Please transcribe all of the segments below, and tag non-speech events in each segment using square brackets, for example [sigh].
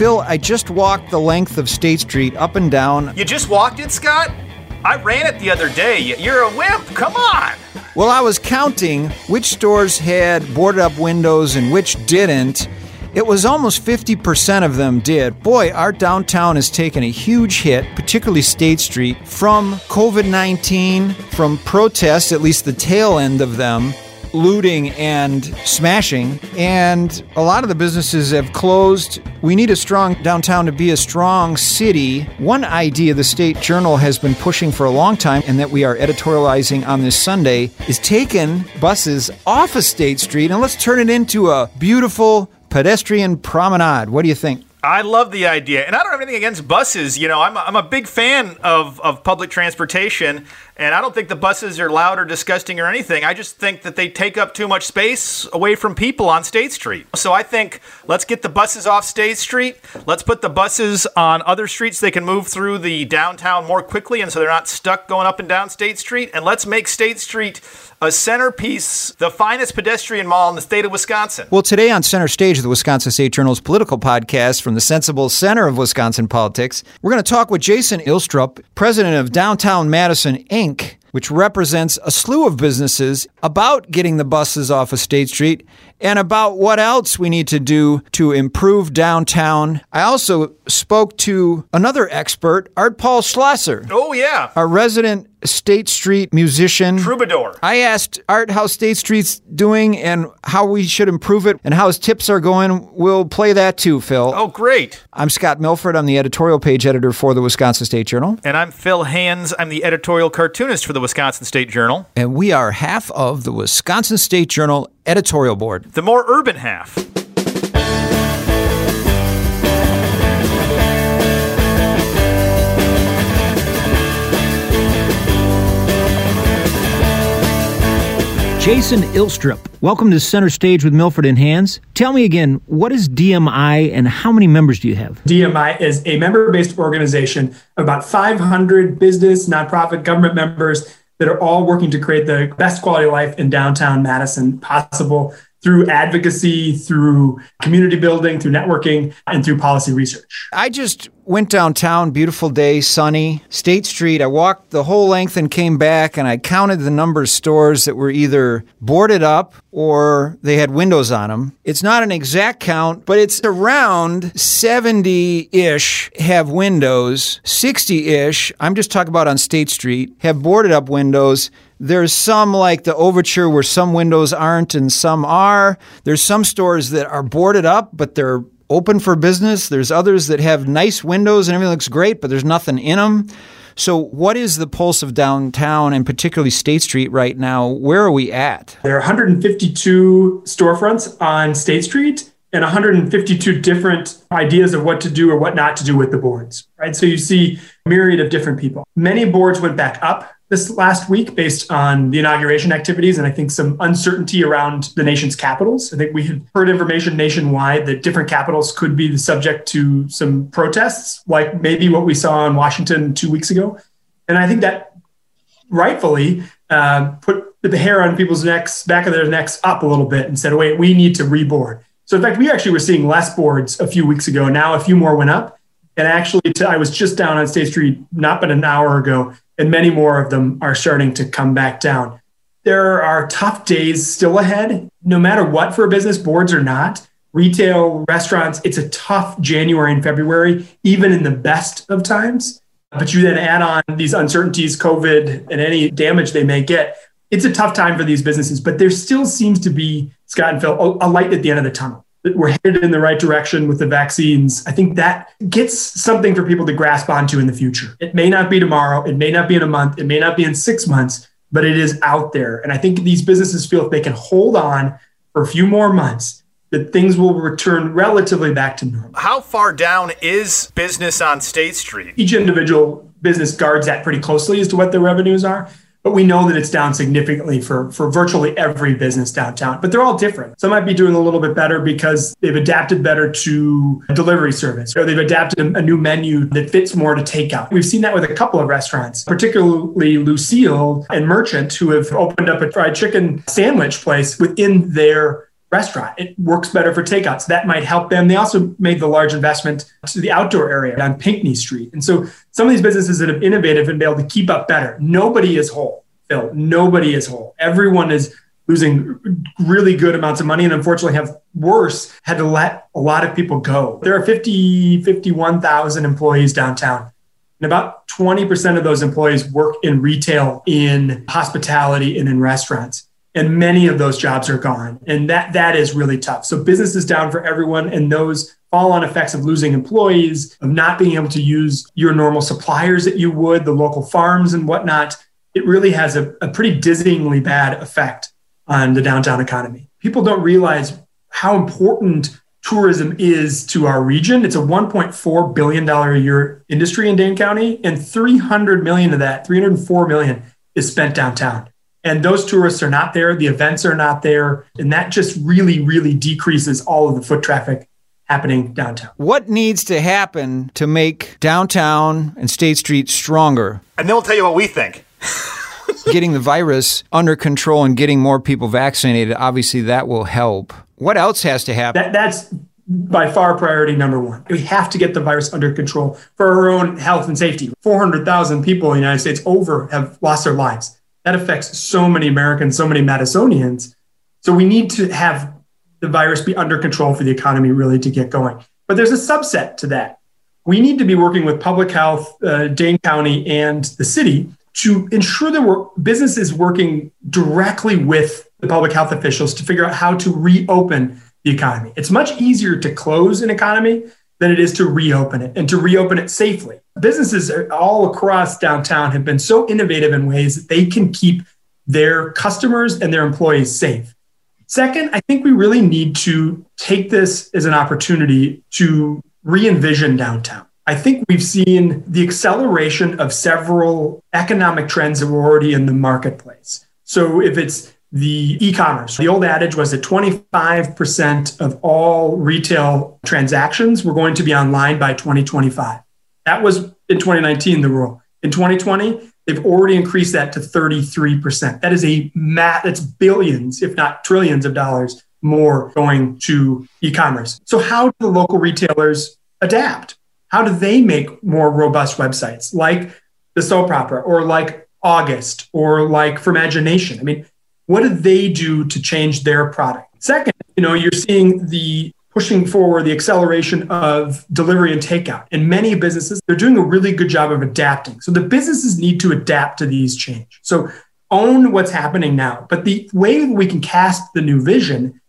Phil, I just walked the length of State Street up and down. You just walked it, Scott? I ran it the other day. You're a wimp. Come on. Well, I was counting which stores had boarded up windows and which didn't. It was almost 50% of them did. Boy, our downtown has taken a huge hit, particularly State Street, from COVID 19, from protests, at least the tail end of them, looting and smashing. And a lot of the businesses have closed. We need a strong downtown to be a strong city. One idea the State Journal has been pushing for a long time, and that we are editorializing on this Sunday, is taking buses off of State Street and let's turn it into a beautiful pedestrian promenade. What do you think? I love the idea, and I don't have anything against buses. You know, I'm a, I'm a big fan of, of public transportation, and I don't think the buses are loud or disgusting or anything. I just think that they take up too much space away from people on State Street. So I think let's get the buses off State Street. Let's put the buses on other streets they can move through the downtown more quickly, and so they're not stuck going up and down State Street. And let's make State Street a centerpiece, the finest pedestrian mall in the state of Wisconsin. Well, today on center stage of the Wisconsin State Journal's political podcast from the sensible center of Wisconsin politics, we're going to talk with Jason Ilstrup, president of Downtown Madison Inc., which represents a slew of businesses about getting the buses off of State Street and about what else we need to do to improve downtown. I also spoke to another expert, Art Paul Schlosser. Oh, yeah. A resident State Street musician. Troubadour. I asked Art how State Street's doing and how we should improve it and how his tips are going. We'll play that too, Phil. Oh, great. I'm Scott Milfred. I'm the editorial page editor for the Wisconsin State Journal. And I'm Phil Hands. I'm the editorial cartoonist for the Wisconsin State Journal. And we are half of the Wisconsin State Journal editorial board. The more urban half. Jason Ilstrup, welcome to Center Stage with Milfred in Hands. Tell me again, what is DMI and how many members do you have? DMI is a member based organization of about 500 business, nonprofit, government members that are all working to create the best quality of life in downtown Madison possible through advocacy, through community building, through networking, and through policy research. I just went downtown, beautiful day, sunny, State Street. I walked the whole length and came back, and I counted the number of stores that were either boarded up or they had windows on them. It's not an exact count, but it's around 70 ish have windows, 60 ish, I'm just talking about on State Street, have boarded up windows. There's some like the Overture where some windows aren't and some are. There's some stores that are boarded up, but they're open for business. There's others that have nice windows and everything looks great, but there's nothing in them. So, what is the pulse of downtown and particularly State Street right now? Where are we at? There are 152 storefronts on State Street and 152 different ideas of what to do or what not to do with the boards, right? So you see a myriad of different people. Many boards went back up this last week based on the inauguration activities and I think some uncertainty around the nation's capitals. I think we had heard information nationwide that different capitals could be the subject to some protests, like maybe what we saw in Washington two weeks ago. And I think that rightfully uh, put the hair on people's necks, back of their necks up a little bit and said, wait, we need to reboard. So in fact, we actually were seeing less boards a few weeks ago. Now a few more went up. And actually, I was just down on State Street not but an hour ago, and many more of them are starting to come back down. There are tough days still ahead, no matter what for business, boards or not. Retail, restaurants, it's a tough January and February, even in the best of times. But you then add on these uncertainties, COVID, and any damage they may get. It's a tough time for these businesses, but there still seems to be, Scott and Phil, a light at the end of the tunnel we're headed in the right direction with the vaccines. I think that gets something for people to grasp onto in the future. It may not be tomorrow, it may not be in a month, it may not be in six months, but it is out there. And I think these businesses feel if they can hold on for a few more months, that things will return relatively back to normal. How far down is business on State Street? Each individual business guards that pretty closely as to what their revenues are but we know that it's down significantly for, for virtually every business downtown. But they're all different. Some might be doing a little bit better because they've adapted better to delivery service or they've adapted a, new menu that fits more to takeout. We've seen that with a couple of restaurants, particularly Lucille and Merchant, who have opened up a fried chicken sandwich place within their restaurant. It works better for takeouts. That might help them. They also made the large investment to the outdoor area on Pinckney Street. And so some of these businesses that have innovated and been able to keep up better. Nobody is whole, Phil. Nobody is whole. Everyone is losing really good amounts of money and unfortunately have worse had to let a lot of people go. There are 50, 51,000 employees downtown. And about 20% of those employees work in retail, in hospitality, and in restaurants and many of those jobs are gone. And that that is really tough. So business is down for everyone and those fall on effects of losing employees of not being able to use your normal suppliers that you would the local farms and whatnot it really has a, a pretty dizzyingly bad effect on the downtown economy. People don't realize how important tourism is to our region. It's a 1.4 billion dollar a year industry in dane county and 300 million of that 304 million is spent downtown and those tourists are not there the events are not there and that just really really decreases all of the foot traffic happening downtown. What needs to happen to make downtown and state street stronger? And then we'll tell you what we think. [laughs] Getting the virus under control and getting more people vaccinated obviously that will help. What else has to happen? That, that's by far priority number one. We have to get the virus under control for our own health and safety. 400,000 people in the United States over have lost their lives that affects so many Americans, so many Madisonians. So we need to have the virus be under control for the economy really to get going. But there's a subset to that. We need to be working with public health, uh, Dane County, and the city to ensure that we're, business is working directly with the public health officials to figure out how to reopen the economy. It's much easier to close an economy than it is to reopen it and to reopen it safely. Businesses all across downtown have been so innovative in ways that they can keep their customers and their employees safe. Second, I think we really need to take this as an opportunity to re envision downtown. I think we've seen the acceleration of several economic trends that were already in the marketplace. So if it's the e-commerce. The old adage was that 25% of all retail transactions were going to be online by 2025. That was in 2019 the rule. In 2020, they've already increased that to 33%. That is a mat that's billions, if not trillions of dollars more going to e-commerce. So how do the local retailers adapt? How do they make more robust websites like the soap opera or like August or like For Imagination? I mean, what do they do to change their product? Second, you know, you're seeing the pushing forward the acceleration of delivery and takeout. And many businesses, they're doing a really good job of adapting. So the businesses need to adapt to these change. So own what's happening now. But the way we can cast the new vision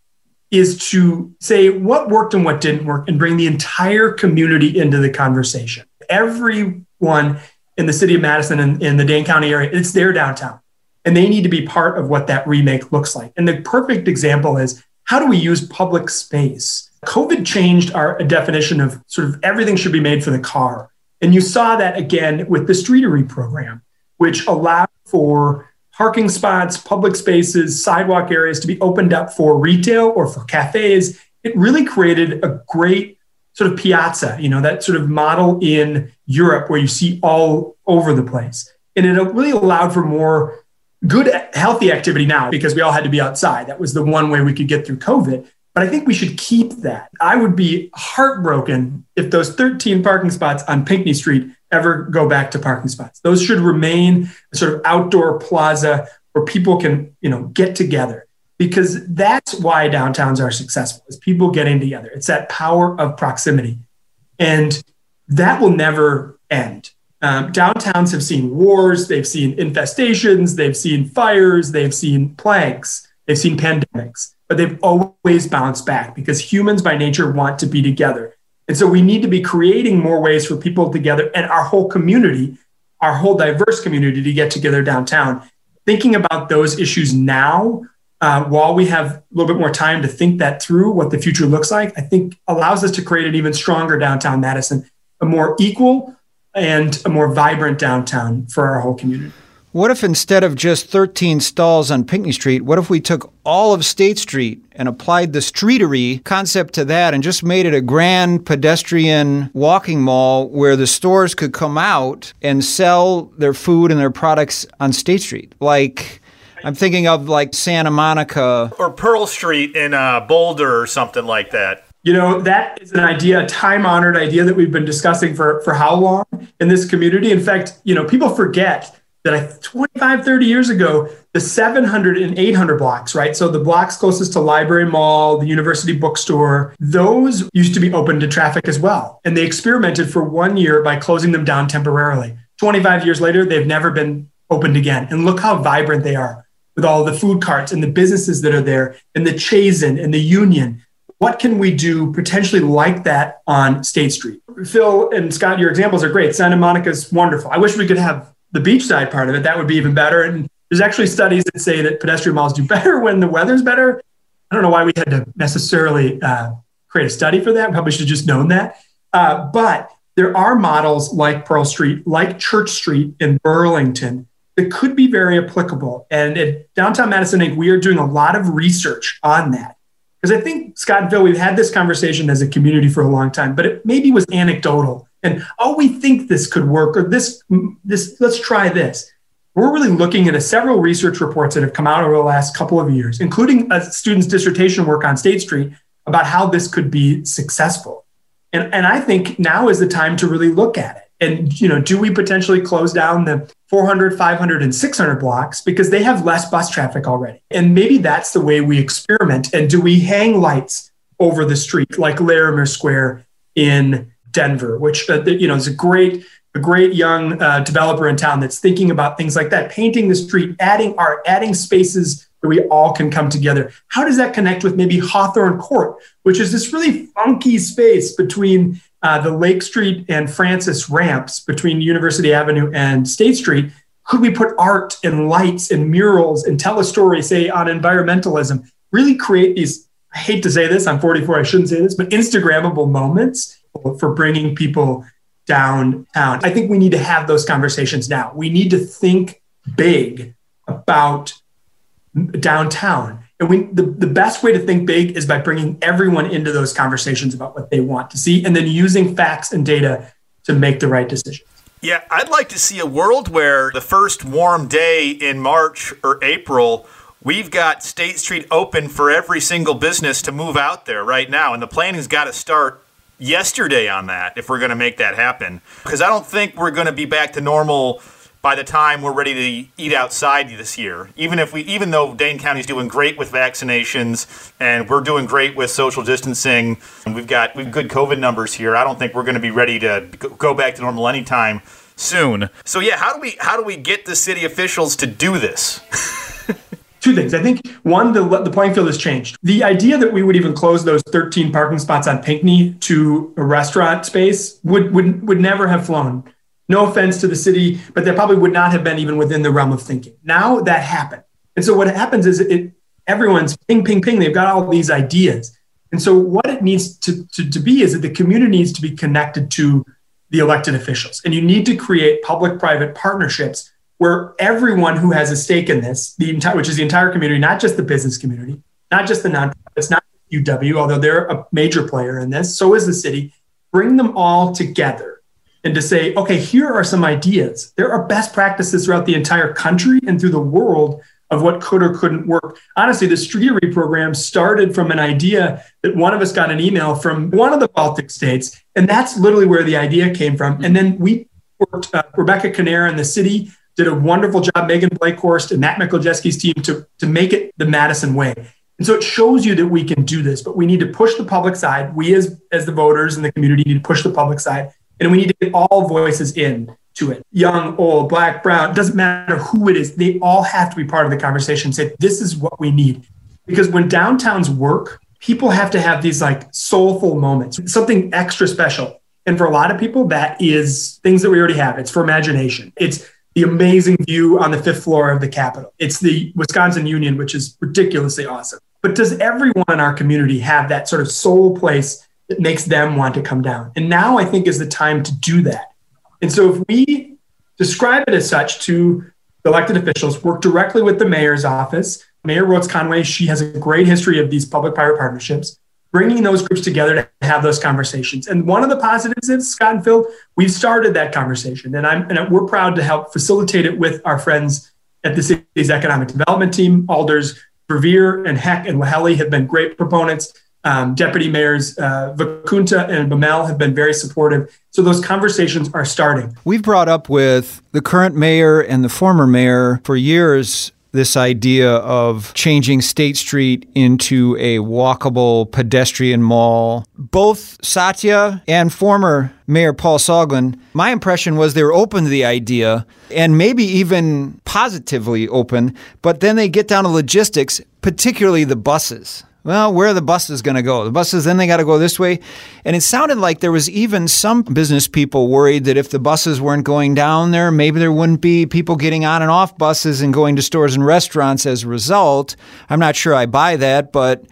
is to say what worked and what didn't work and bring the entire community into the conversation. Everyone in the city of Madison and in the Dane County area, it's their downtown and they need to be part of what that remake looks like. And the perfect example is how do we use public space? COVID changed our definition of sort of everything should be made for the car. And you saw that again with the Streetery program, which allowed for parking spots, public spaces, sidewalk areas to be opened up for retail or for cafes. It really created a great sort of piazza, you know, that sort of model in Europe where you see all over the place. And it really allowed for more good, healthy activity now because we all had to be outside. That was the one way we could get through COVID. But I think we should keep that. I would be heartbroken if those 13 parking spots on Pinckney Street ever go back to parking spots. Those should remain a sort of outdoor plaza where people can, you know, get together because that's why downtowns are successful is people getting together. It's that power of proximity. And that will never end. Um, downtowns have seen wars, they've seen infestations, they've seen fires, they've seen plagues, they've seen pandemics, but they've always bounced back because humans by nature want to be together. And so we need to be creating more ways for people together and our whole community, our whole diverse community to get together downtown. Thinking about those issues now, uh, while we have a little bit more time to think that through, what the future looks like, I think allows us to create an even stronger downtown Madison, a more equal, and a more vibrant downtown for our whole community. What if instead of just 13 stalls on Pinckney Street, what if we took all of State Street and applied the streetery concept to that and just made it a grand pedestrian walking mall where the stores could come out and sell their food and their products on State Street? Like I'm thinking of like Santa Monica or Pearl Street in uh, Boulder or something like that. You know, that is an idea, a time honored idea that we've been discussing for, for how long in this community. In fact, you know, people forget that 25, 30 years ago, the 700 and 800 blocks, right? So the blocks closest to Library Mall, the University Bookstore, those used to be open to traffic as well. And they experimented for one year by closing them down temporarily. 25 years later, they've never been opened again. And look how vibrant they are with all the food carts and the businesses that are there and the Chazen and the Union. What can we do potentially like that on State Street? Phil and Scott, your examples are great. Santa Monica is wonderful. I wish we could have the beachside part of it. That would be even better. And there's actually studies that say that pedestrian malls do [laughs] better when the weather's better. I don't know why we had to necessarily uh, create a study for that. We probably should have just known that. Uh, but there are models like Pearl Street, like Church Street in Burlington that could be very applicable. And at Downtown Madison Inc., we are doing a lot of research on that. Because I think, Scott and Phil, we've had this conversation as a community for a long time, but it maybe was anecdotal. And oh, we think this could work, or this, this, let's try this. We're really looking at a, several research reports that have come out over the last couple of years, including a student's dissertation work on State Street about how this could be successful. And, and I think now is the time to really look at it. And, you know, do we potentially close down the 400, 500, and 600 blocks because they have less bus traffic already. And maybe that's the way we experiment. And do we hang lights over the street like Larimer Square in Denver, which uh, you know is a great a great young uh, developer in town that's thinking about things like that, painting the street, adding art, adding spaces where we all can come together. How does that connect with maybe Hawthorne Court, which is this really funky space between uh, the Lake Street and Francis ramps between University Avenue and State Street, could we put art and lights and murals and tell a story, say, on environmentalism? Really create these, I hate to say this, I'm 44, I shouldn't say this, but Instagrammable moments for bringing people downtown. I think we need to have those conversations now. We need to think big about downtown and we, the, the best way to think big is by bringing everyone into those conversations about what they want to see and then using facts and data to make the right decision. Yeah, I'd like to see a world where the first warm day in March or April, we've got State Street open for every single business to move out there right now. And the planning's got to start yesterday on that if we're going to make that happen. Because I don't think we're going to be back to normal by the time we're ready to eat outside this year. Even if we, even though Dane County's doing great with vaccinations and we're doing great with social distancing, and we've got we've good COVID numbers here, I don't think we're going to be ready to go back to normal anytime soon. So yeah, how do we how do we get the city officials to do this? [laughs] Two things. I think one, the, the playing field has changed. The idea that we would even close those 13 parking spots on Pinckney to a restaurant space would would would never have flown no offense to the city, but that probably would not have been even within the realm of thinking. Now that happened. And so what happens is it everyone's ping, ping, ping. They've got all these ideas. And so what it needs to, to, to be is that the community needs to be connected to the elected officials. And you need to create public-private partnerships where everyone who has a stake in this, the entire, which is the entire community, not just the business community, not just the nonprofits, not UW, although they're a major player in this, so is the city, bring them all together and to say, okay, here are some ideas. There are best practices throughout the entire country and through the world of what could or couldn't work. Honestly, the Streetery program started from an idea that one of us got an email from one of the Baltic states, and that's literally where the idea came from. And then we worked, uh, Rebecca Kinnair in the city did a wonderful job, Megan Blakehorst and Matt Mikolajewski's team to, to make it the Madison way. And so it shows you that we can do this, but we need to push the public side. We as, as the voters and the community need to push the public side and we need to get all voices in to it young, old, black, brown, doesn't matter who it is. They all have to be part of the conversation. Say, this is what we need. Because when downtowns work, people have to have these like soulful moments, something extra special. And for a lot of people, that is things that we already have. It's for imagination. It's the amazing view on the fifth floor of the Capitol. It's the Wisconsin Union, which is ridiculously awesome. But does everyone in our community have that sort of soul place that makes them want to come down. And now I think is the time to do that. And so if we describe it as such to elected officials, work directly with the mayor's office, Mayor Rhodes Conway, she has a great history of these public private partnerships, bringing those groups together to have those conversations. And one of the positives is, Scott and Phil, we've started that conversation. And, I'm, and we're proud to help facilitate it with our friends at the city's economic development team. Alders Verveer and Heck and Laheli have been great proponents. Um, Deputy Mayors uh, Vakunta and Baumel have been very supportive. So those conversations are starting. We've brought up with the current mayor and the former mayor for years this idea of changing State Street into a walkable pedestrian mall. Both Satya and former Mayor Paul Soglin, my impression was they were open to the idea and maybe even positively open, but then they get down to logistics, particularly the buses well, where are the buses going to go? The buses, then they got to go this way. And it sounded like there was even some business people worried that if the buses weren't going down there, maybe there wouldn't be people getting on and off buses and going to stores and restaurants as a result. I'm not sure I buy that, but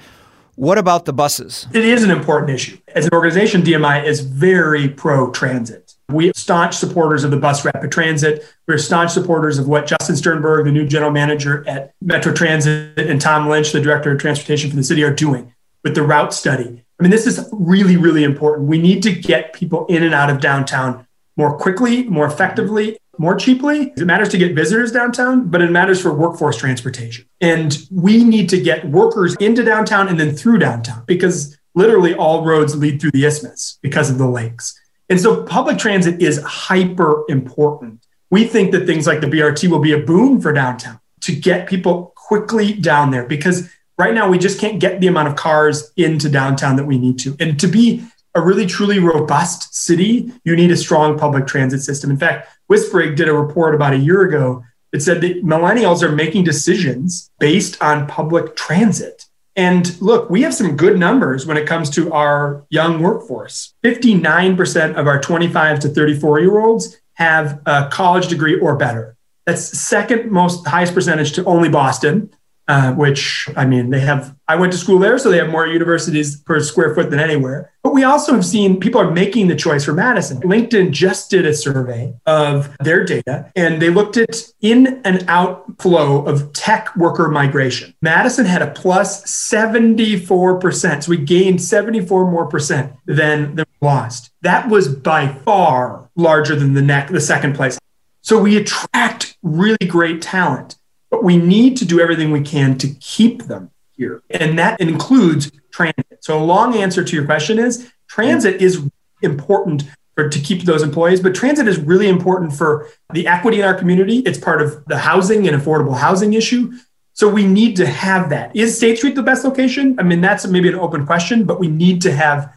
what about the buses? It is an important issue. As an organization, DMI is very pro transit. We are staunch supporters of the bus rapid transit. We're staunch supporters of what Justin Stuehrenberg, the new general manager at Metro Transit, and Tom Lynch, the director of transportation for the city, are doing with the route study. I mean, this is really, really important. We need to get people in and out of downtown more quickly, more effectively, more cheaply. It matters to get visitors downtown, but it matters for workforce transportation. And we need to get workers into downtown and then through downtown because literally all roads lead through the isthmus because of the lakes. And so public transit is hyper important. We think that things like the BRT will be a boon for downtown to get people quickly down there because right now we just can't get the amount of cars into downtown that we need to. And to be a really truly robust city, you need a strong public transit system. In fact, WISPIRG did a report about a year ago that said that millennials are making decisions based on public transit. And look, we have some good numbers when it comes to our young workforce. 59% of our 25 to 34 year olds have a college degree or better. That's second most highest percentage to only Boston uh, which I mean, they have, I went to school there, so they have more universities per square foot than anywhere. But we also have seen people are making the choice for Madison. LinkedIn just did a survey of their data and they looked at in and out flow of tech worker migration. Madison had a plus 74%. So we gained 74 more percent than, than lost. That was by far larger than the neck, the second place. So we attract really great talent. But we need to do everything we can to keep them here. And that includes transit. So a long answer to your question is transit is important for, to keep those employees, but transit is really important for the equity in our community. It's part of the housing and affordable housing issue. So we need to have that. Is State Street the best location? I mean, that's maybe an open question, but we need to have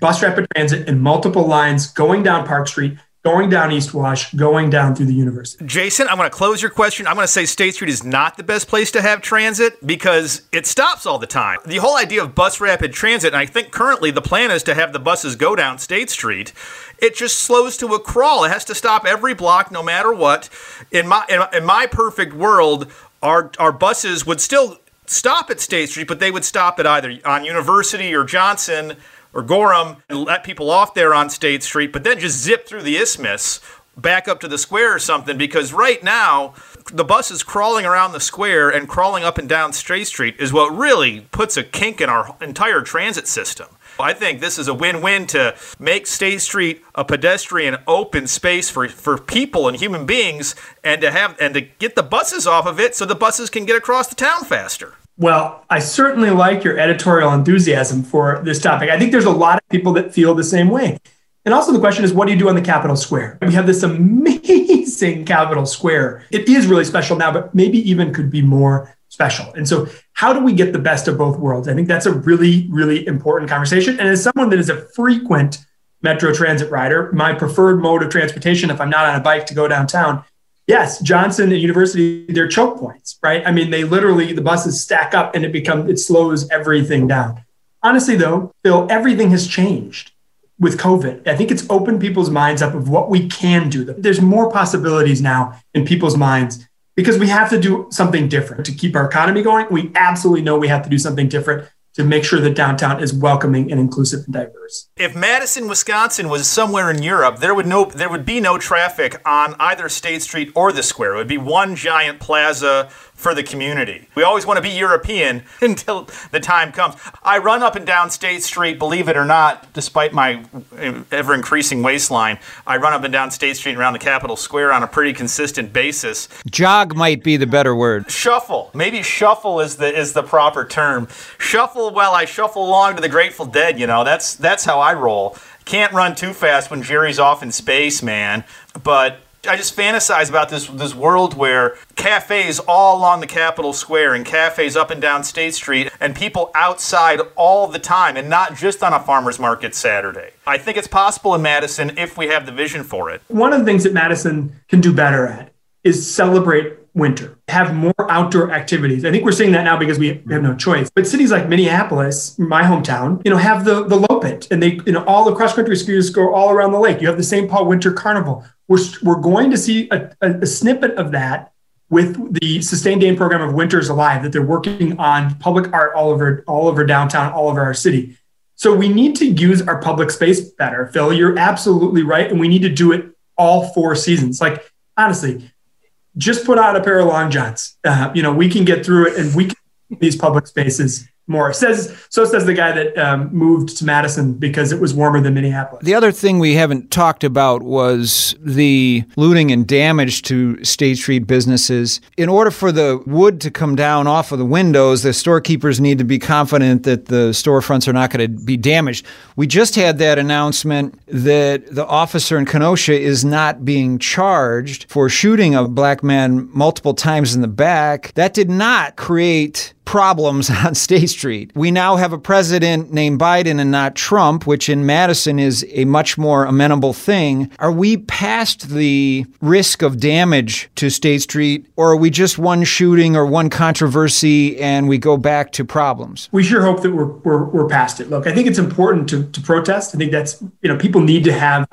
bus rapid transit and multiple lines going down Park Street going down East Wash, going down through the university. Jason, I'm going to close your question. I'm going to say State Street is not the best place to have transit because it stops all the time. The whole idea of bus rapid transit, and I think currently the plan is to have the buses go down State Street. It just slows to a crawl. It has to stop every block, no matter what. In my in, in my perfect world, our our buses would still stop at State Street, but they would stop at either on University or Johnson or Gorham and let people off there on State Street, but then just zip through the isthmus back up to the square or something because right now the bus is crawling around the square and crawling up and down State Street is what really puts a kink in our entire transit system. I think this is a win-win to make State Street a pedestrian open space for, for people and human beings and to have and to get the buses off of it so the buses can get across the town faster. Well, I certainly like your editorial enthusiasm for this topic. I think there's a lot of people that feel the same way. And also, the question is, what do you do on the Capitol Square? [laughs] We have this amazing [laughs] Capitol Square. It is really special now, but maybe even could be more special. And so, how do we get the best of both worlds? I think that's a really, really important conversation. And as someone that is a frequent Metro Transit rider, my preferred mode of transportation, if I'm not on a bike to go downtown, yes, Johnson and University, they're choke points, right? I mean, they literally, the buses stack up and it becomes, it slows everything down. Honestly, though, Bill, everything has changed with COVID. I think it's opened people's minds up of what we can do. There's more possibilities now in people's minds because we have to do something different to keep our economy going. We absolutely know we have to do something different to make sure that downtown is welcoming and inclusive and diverse. If Madison, Wisconsin was somewhere in Europe, there would no there would be no traffic on either State Street or the square. It would be one giant plaza for the community. We always want to be European [laughs] until the time comes. I run up and down State Street, believe it or not, despite my eh, ever increasing waistline. I run up and down State Street around the Capitol Square on a pretty consistent basis. Jog might be the better word. Shuffle. Maybe shuffle is the is the proper term. Shuffle while I shuffle along to the Grateful Dead, you know. That's that's how I roll. Can't run too fast when Jerry's off in space, man. But I just fantasize about this this world where cafes all along the Capitol Square and cafes up and down State Street and people outside all the time and not just on a farmers market Saturday. I think it's possible in Madison if we have the vision for it. One of the things that Madison can do better at is celebrate winter, have more outdoor activities. I think we're seeing that now because we have no choice. But cities like Minneapolis, my hometown, you know, have the the Loppet, and they, you know, all the cross country skiers go all around the lake. You have the St. Paul Winter Carnival. We're we're going to see a, a, a snippet of that with the sustained game program of Winters Alive that they're working on public art all over all over downtown, all over our city. So we need to use our public space better. Phil, you're absolutely right, and we need to do it all four seasons. Like honestly, just put out a pair of long johns. Uh, you know, we can get through it and we can these public spaces more. Says so says the guy that um, moved to Madison because it was warmer than Minneapolis. The other thing we haven't talked about was the looting and damage to State Street businesses. In order for the wood to come down off of the windows, the storekeepers need to be confident that the storefronts are not going to be damaged. We just had that announcement that the officer in Kenosha is not being charged for shooting a black man multiple times in the back. That did not create problems [laughs] on State Street. We now have a president named Biden and not Trump, which in Madison is a much more amenable thing. Are we past the risk of damage to State Street, or are we just one shooting or one controversy and we go back to problems? We sure hope that we're, we're, we're past it. Look, I think it's important to, to protest. I think that's, you know, people need to have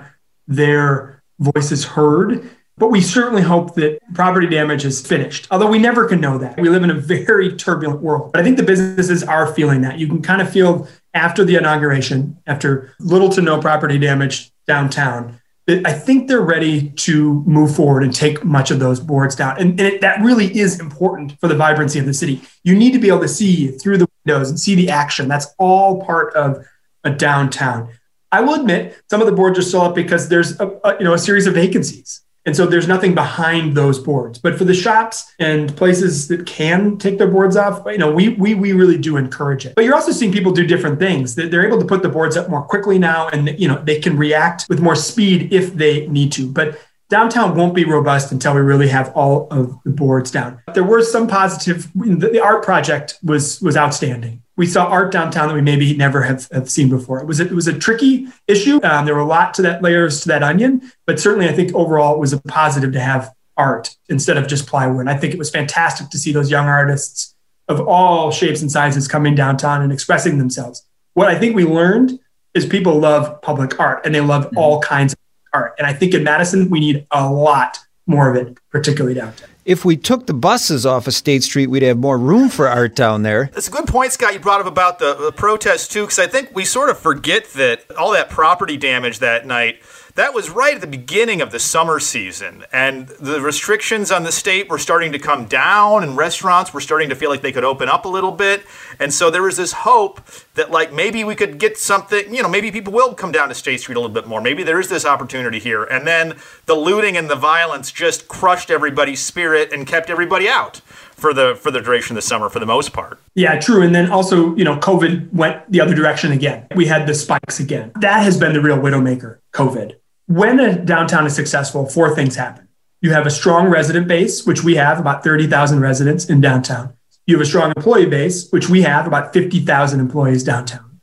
their voices heard. But we certainly hope that property damage is finished, although we never can know that. We live in a very turbulent world. But I think the businesses are feeling that. You can kind of feel after the inauguration, after little to no property damage downtown, that I think they're ready to move forward and take much of those boards down. And, and it, that really is important for the vibrancy of the city. You need to be able to see through the windows and see the action. That's all part of a downtown. I will admit some of the boards are still up because there's a, a you know a series of vacancies and so there's nothing behind those boards. But for the shops and places that can take their boards off, you know, we we we really do encourage it. But you're also seeing people do different things. They're able to put the boards up more quickly now, and you know they can react with more speed if they need to. But downtown won't be robust until we really have all of the boards down. There were some positive. The art project was was outstanding we saw art downtown that we maybe never have, have seen before. It was a, it was a tricky issue. Um, there were a lot to that layers to that onion, but certainly I think overall it was a positive to have art instead of just plywood. And I think it was fantastic to see those young artists of all shapes and sizes coming downtown and expressing themselves. What I think we learned is people love public art and they love mm-hmm. all kinds of art. And I think in Madison we need a lot more of it, particularly downtown if we took the buses off of State Street, we'd have more room for art down there. That's a good point, Scott. You brought up about the, the protest too, because I think we sort of forget that all that property damage that night that was right at the beginning of the summer season, and the restrictions on the state were starting to come down, and restaurants were starting to feel like they could open up a little bit. And so there was this hope that, like, maybe we could get something, you know, maybe people will come down to State Street a little bit more. Maybe there is this opportunity here. And then the looting and the violence just crushed everybody's spirit and kept everybody out for the for the duration of the summer for the most part. Yeah, true. And then also, you know, COVID went the other direction again. We had the spikes again. That has been the real widowmaker, COVID when a downtown is successful, four things happen. You have a strong resident base, which we have about 30,000 residents in downtown. You have a strong employee base, which we have about 50,000 employees downtown.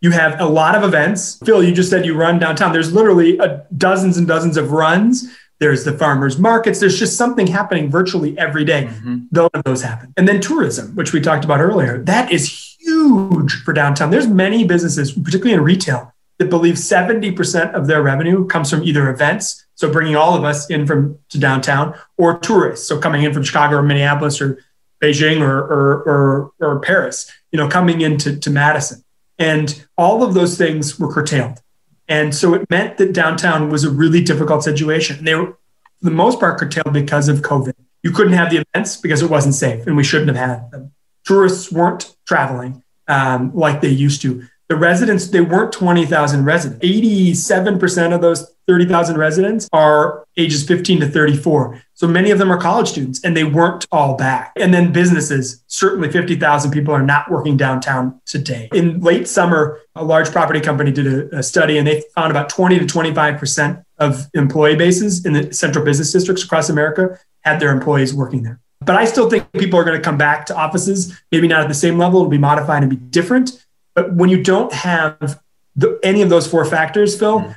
You have a lot of events. Phil, you just said you run downtown. There's literally a, dozens and dozens of runs. There's the farmers markets. There's just something happening virtually every day. Mm-hmm. Those happen. And then tourism, which we talked about earlier. That is huge for downtown. There's many businesses, particularly in retail, that believe 70% of their revenue comes from either events, so bringing all of us in from to downtown, or tourists, so coming in from Chicago or Minneapolis or Beijing or, or, or, or Paris, you know, coming into to Madison. And all of those things were curtailed. And so it meant that downtown was a really difficult situation. And they were, for the most part, curtailed because of COVID. You couldn't have the events because it wasn't safe and we shouldn't have had them. Tourists weren't traveling um, like they used to. The residents, they weren't 20,000 residents. 87% of those 30,000 residents are ages 15 to 34. So many of them are college students and they weren't all back. And then businesses, certainly 50,000 people are not working downtown today. In late summer, a large property company did a, a study and they found about 20 to 25% of employee bases in the central business districts across America had their employees working there. But I still think people are going to come back to offices, maybe not at the same level, it'll be modified and be different. But when you don't have the, any of those four factors, Phil, mm-hmm.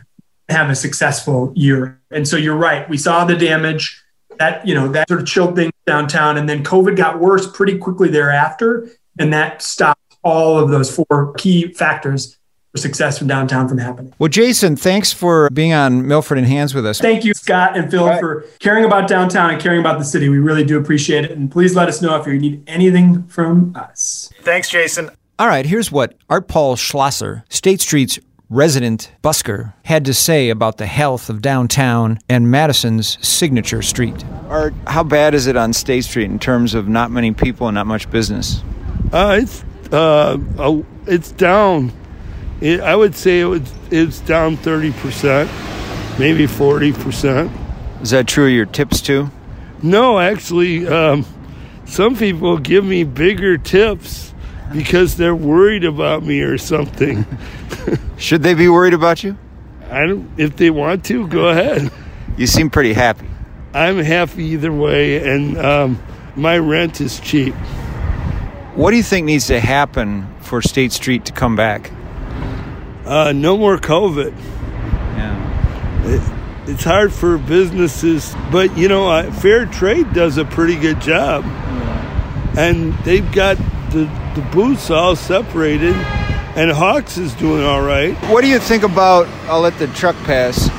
have a successful year. And so you're right. We saw the damage that, you know, that sort of chilled things downtown. And then COVID got worse pretty quickly thereafter. And that stopped all of those four key factors for success from downtown from happening. Well, Jason, thanks for being on Milfred in Hands with us. Thank you, Scott and Phil, right. for caring about downtown and caring about the city. We really do appreciate it. And please let us know if you need anything from us. Thanks, Jason. All right, here's what Art Paul Schlosser, State Street's resident busker, had to say about the health of downtown and Madison's signature street. Art, how bad is it on State Street in terms of not many people and not much business? Uh, it's uh, it's down it, I would say it was, it's down 30%, maybe 40%. Is that true of your tips too? No, actually, um, some people give me bigger tips because they're worried about me or something. [laughs] Should they be worried about you? I don't. If they want to, go ahead. You seem pretty happy. I'm happy either way, and um, my rent is cheap. What do you think needs to happen for State Street to come back? uh, no more COVID. Yeah. It, it's hard for businesses, but you know, uh, Fair Trade does a pretty good job, yeah. and they've got the the booths all separated, and Hawks is doing all right. What do you think about? I'll let the truck pass.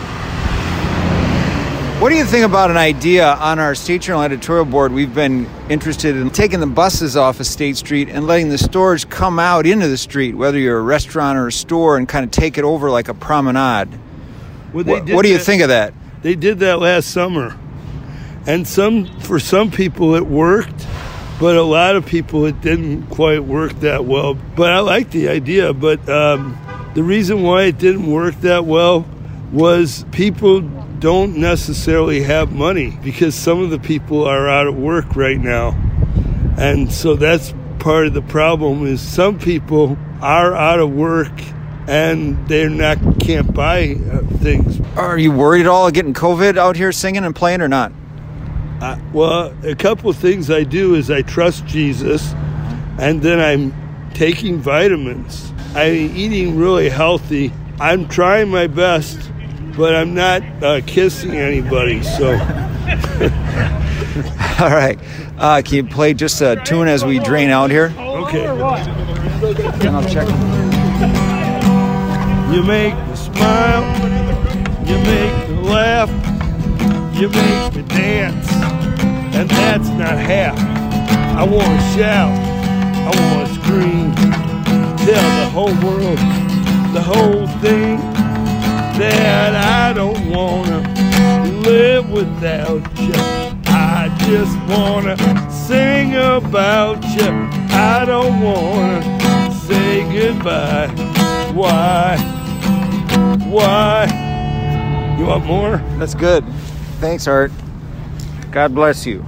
What do you think about an idea on our State Journal editorial board? We've been interested in taking the buses off of State Street and letting the stores come out into the street, whether you're a restaurant or a store, and kind of take it over like a promenade. Well, what, what do you think of that? They did that last summer, and some for some people it worked, but a lot of people it didn't quite work that well. But I like the idea. But um, the reason why it didn't work that well was people don't necessarily have money because some of the people are out of work right now. And so that's part of the problem is some people are out of work and they're not can't buy uh, things. Are you worried at all getting COVID out here singing and playing or not? Uh, well, a couple of things I do is I trust Jesus, and then I'm taking vitamins. I'm eating really healthy. I'm trying my best but I'm not uh, kissing anybody. So. [laughs] All right. Uh, can you play just a tune as we drain out here? Okay. And I'll check. You make me smile. You make me laugh. You make me dance. And that's not half. I want to shout. I want to scream. Tell the whole world the whole thing that I don't wanna live without you. I just wanna sing about you. I don't wanna say goodbye. Why? Why? You want more? That's good. Thanks, Art. God bless you.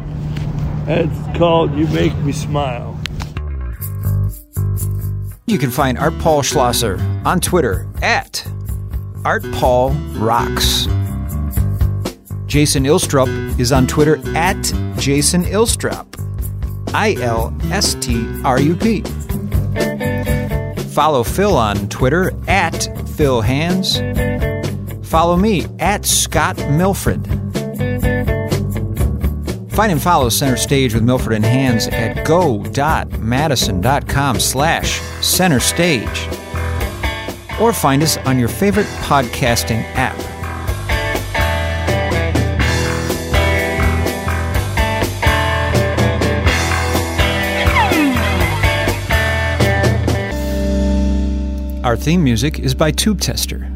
It's called You Make Me Smile. You can find Art Paul Schlosser on Twitter at Art Paul Rocks. Jason Ilstrup is on Twitter at Jason Ilstrup. I L S T R U P. Follow Phil on Twitter at Phil Hands. Follow me at Scott Milfred. Find and follow Center Stage with Milfred and Hands at go.madison.com slash center stage or find us on your favorite podcasting app. Our theme music is by Tube Tester.